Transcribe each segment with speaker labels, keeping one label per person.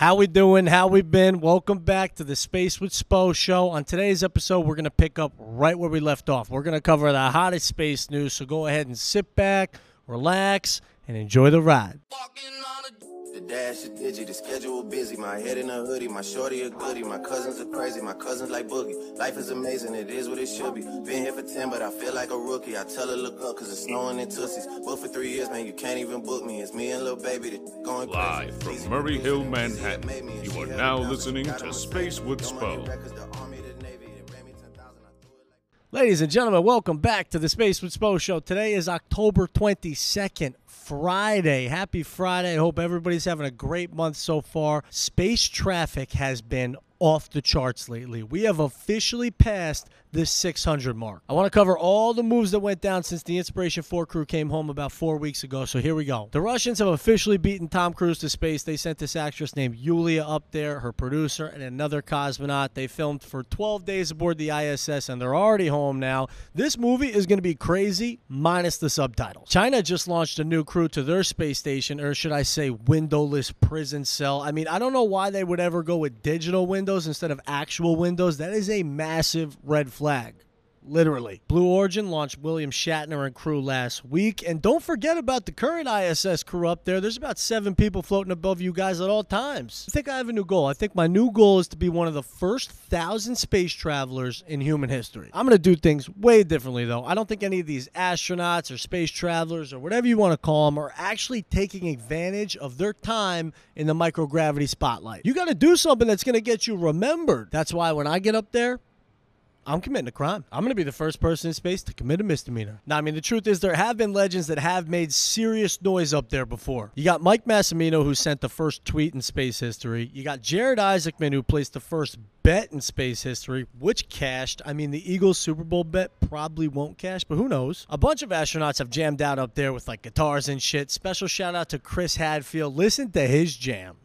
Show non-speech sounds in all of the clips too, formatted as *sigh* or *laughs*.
Speaker 1: How we doing? How we been? Welcome back to the Space with Spo show. On today's episode, we're going to pick up right where we left off. We're going to cover the hottest space news, so go ahead and sit back, relax, and enjoy the ride.
Speaker 2: The dash is digi, the schedule busy. My head in a hoodie, my shorty a goodie. My cousins are crazy, my cousins like boogie. Life is amazing, it is what it should be. Been here for 10, but I feel like a rookie. I tell her look up, cause it's snowing in Tussies. But for three years, man, you can't even book me. It's me and little baby that going
Speaker 3: Live
Speaker 2: crazy.
Speaker 3: from Murray Hill, Manhattan, you are now listening to Space with Spo.
Speaker 1: Ladies and gentlemen, welcome back to the Space with Spo show. Today is October 22nd, Friday. Happy Friday. I hope everybody's having a great month so far. Space traffic has been off the charts lately. We have officially passed the 600 mark. I want to cover all the moves that went down since the Inspiration 4 crew came home about four weeks ago. So here we go. The Russians have officially beaten Tom Cruise to space. They sent this actress named Yulia up there, her producer, and another cosmonaut. They filmed for 12 days aboard the ISS, and they're already home now. This movie is going to be crazy, minus the subtitles. China just launched a new crew to their space station, or should I say, windowless prison cell. I mean, I don't know why they would ever go with digital windows instead of actual windows. That is a massive red flag. Literally. Blue Origin launched William Shatner and crew last week. And don't forget about the current ISS crew up there. There's about seven people floating above you guys at all times. I think I have a new goal. I think my new goal is to be one of the first thousand space travelers in human history. I'm going to do things way differently, though. I don't think any of these astronauts or space travelers or whatever you want to call them are actually taking advantage of their time in the microgravity spotlight. You got to do something that's going to get you remembered. That's why when I get up there, I'm committing a crime. I'm going to be the first person in space to commit a misdemeanor. Now, I mean, the truth is, there have been legends that have made serious noise up there before. You got Mike Massimino, who sent the first tweet in space history. You got Jared Isaacman, who placed the first bet in space history, which cashed. I mean, the Eagles Super Bowl bet probably won't cash, but who knows? A bunch of astronauts have jammed out up there with like guitars and shit. Special shout out to Chris Hadfield. Listen to his jam.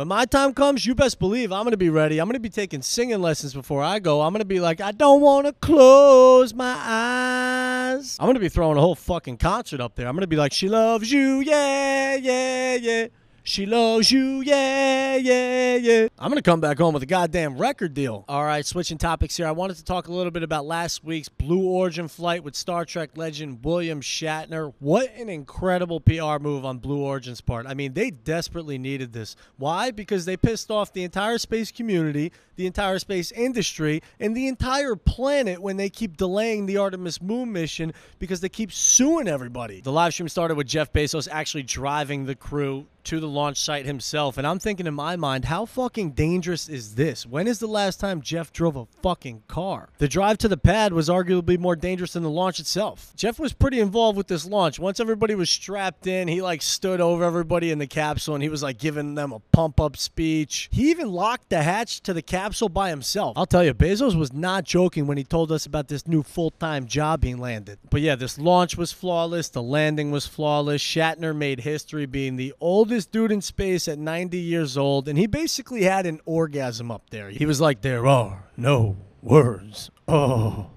Speaker 1: When my time comes, you best believe I'm going to be ready. I'm going to be taking singing lessons before I go. I'm going to be like, I don't want to close my eyes. I'm going to be throwing a whole fucking concert up there. I'm going to be like, she loves you, yeah, yeah, yeah. She loves you, yeah, yeah, yeah. I'm going to come back home with a goddamn record deal. All right, switching topics here. I wanted to talk a little bit about last week's Blue Origin flight with Star Trek legend William Shatner. What an incredible PR move on Blue Origin's part. I mean, they desperately needed this. Why? Because they pissed off the entire space community, the entire space industry, and the entire planet when they keep delaying the Artemis moon mission because they keep suing everybody. The live stream started with Jeff Bezos actually driving the crew to the launch site himself. And I'm thinking in my mind, how fucking dangerous is this? When is the last time Jeff drove a fucking car? The drive to the pad was arguably more dangerous than the launch itself. Jeff was pretty involved with this launch. Once everybody was strapped in, he like stood over everybody in the capsule and he was like giving them a pump up speech. He even locked the hatch to the capsule by himself. I'll tell you, Bezos was not joking when he told us about this new full time job being landed. But yeah, this launch was flawless. The landing was flawless. Shatner made history being the oldest dude in space at 90 years old, and he basically had an orgasm up there. He was like, There are no words. Oh.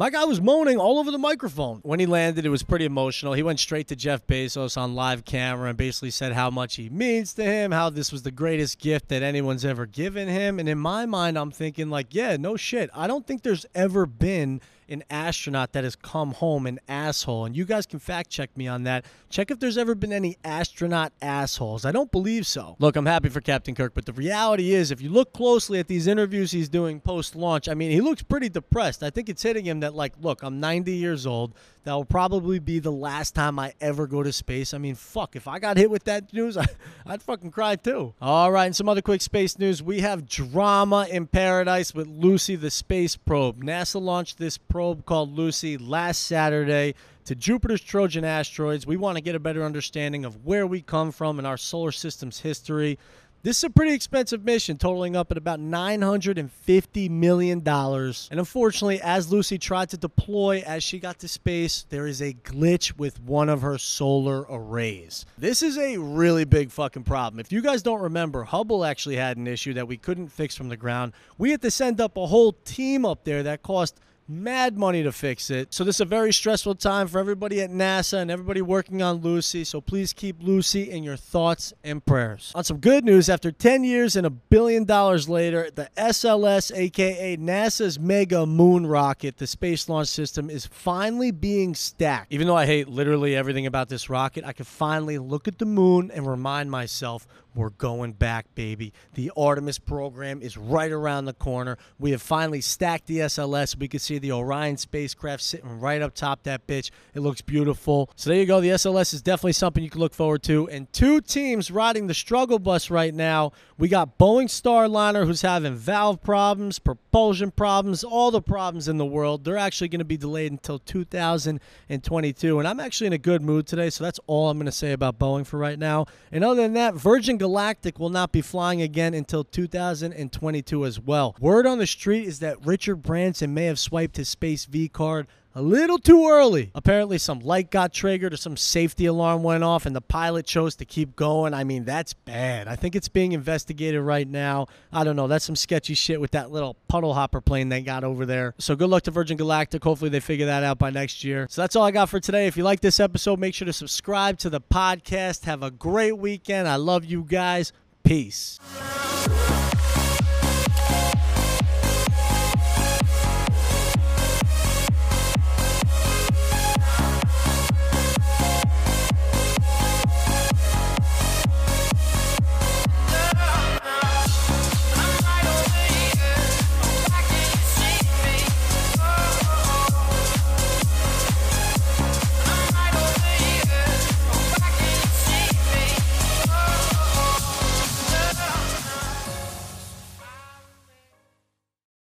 Speaker 1: My guy was moaning all over the microphone. When he landed, it was pretty emotional. He went straight to Jeff Bezos on live camera and basically said how much he means to him, how this was the greatest gift that anyone's ever given him. And in my mind, I'm thinking, like, yeah, no shit. I don't think there's ever been an astronaut that has come home an asshole. And you guys can fact check me on that. Check if there's ever been any astronaut assholes. I don't believe so. Look, I'm happy for Captain Kirk, but the reality is, if you look closely at these interviews he's doing post launch, I mean, he looks pretty depressed. I think it's hitting him that, like, look, I'm 90 years old. That will probably be the last time I ever go to space. I mean, fuck, if I got hit with that news, *laughs* I, I'd fucking cry too. All right, and some other quick space news. We have drama in paradise with Lucy the space probe. NASA launched this probe called Lucy last Saturday to Jupiter's Trojan asteroids. We want to get a better understanding of where we come from in our solar system's history. This is a pretty expensive mission, totaling up at about $950 million. And unfortunately, as Lucy tried to deploy as she got to space, there is a glitch with one of her solar arrays. This is a really big fucking problem. If you guys don't remember, Hubble actually had an issue that we couldn't fix from the ground. We had to send up a whole team up there that cost mad money to fix it. So this is a very stressful time for everybody at NASA and everybody working on Lucy. So please keep Lucy in your thoughts and prayers. On some good news, after 10 years and a billion dollars later, the SLS, aka NASA's mega moon rocket, the Space Launch System, is finally being stacked. Even though I hate literally everything about this rocket, I can finally look at the moon and remind myself we're going back, baby. The Artemis program is right around the corner. We have finally stacked the SLS. We can see the Orion spacecraft sitting right up top that bitch. It looks beautiful. So there you go. The SLS is definitely something you can look forward to. And two teams riding the struggle bus right now. We got Boeing Starliner, who's having valve problems, propulsion problems, all the problems in the world. They're actually going to be delayed until 2022. And I'm actually in a good mood today, so that's all I'm going to say about Boeing for right now. And other than that, Virgin Galactic will not be flying again until 2022 as well. Word on the street is that Richard Branson may have swiped his Space V card a little too early. Apparently, some light got triggered or some safety alarm went off, and the pilot chose to keep going. I mean, that's bad. I think it's being investigated right now. I don't know. That's some sketchy shit with that little puddle hopper plane they got over there. So, good luck to Virgin Galactic. Hopefully, they figure that out by next year. So, that's all I got for today. If you like this episode, make sure to subscribe to the podcast. Have a great weekend. I love you guys. Peace.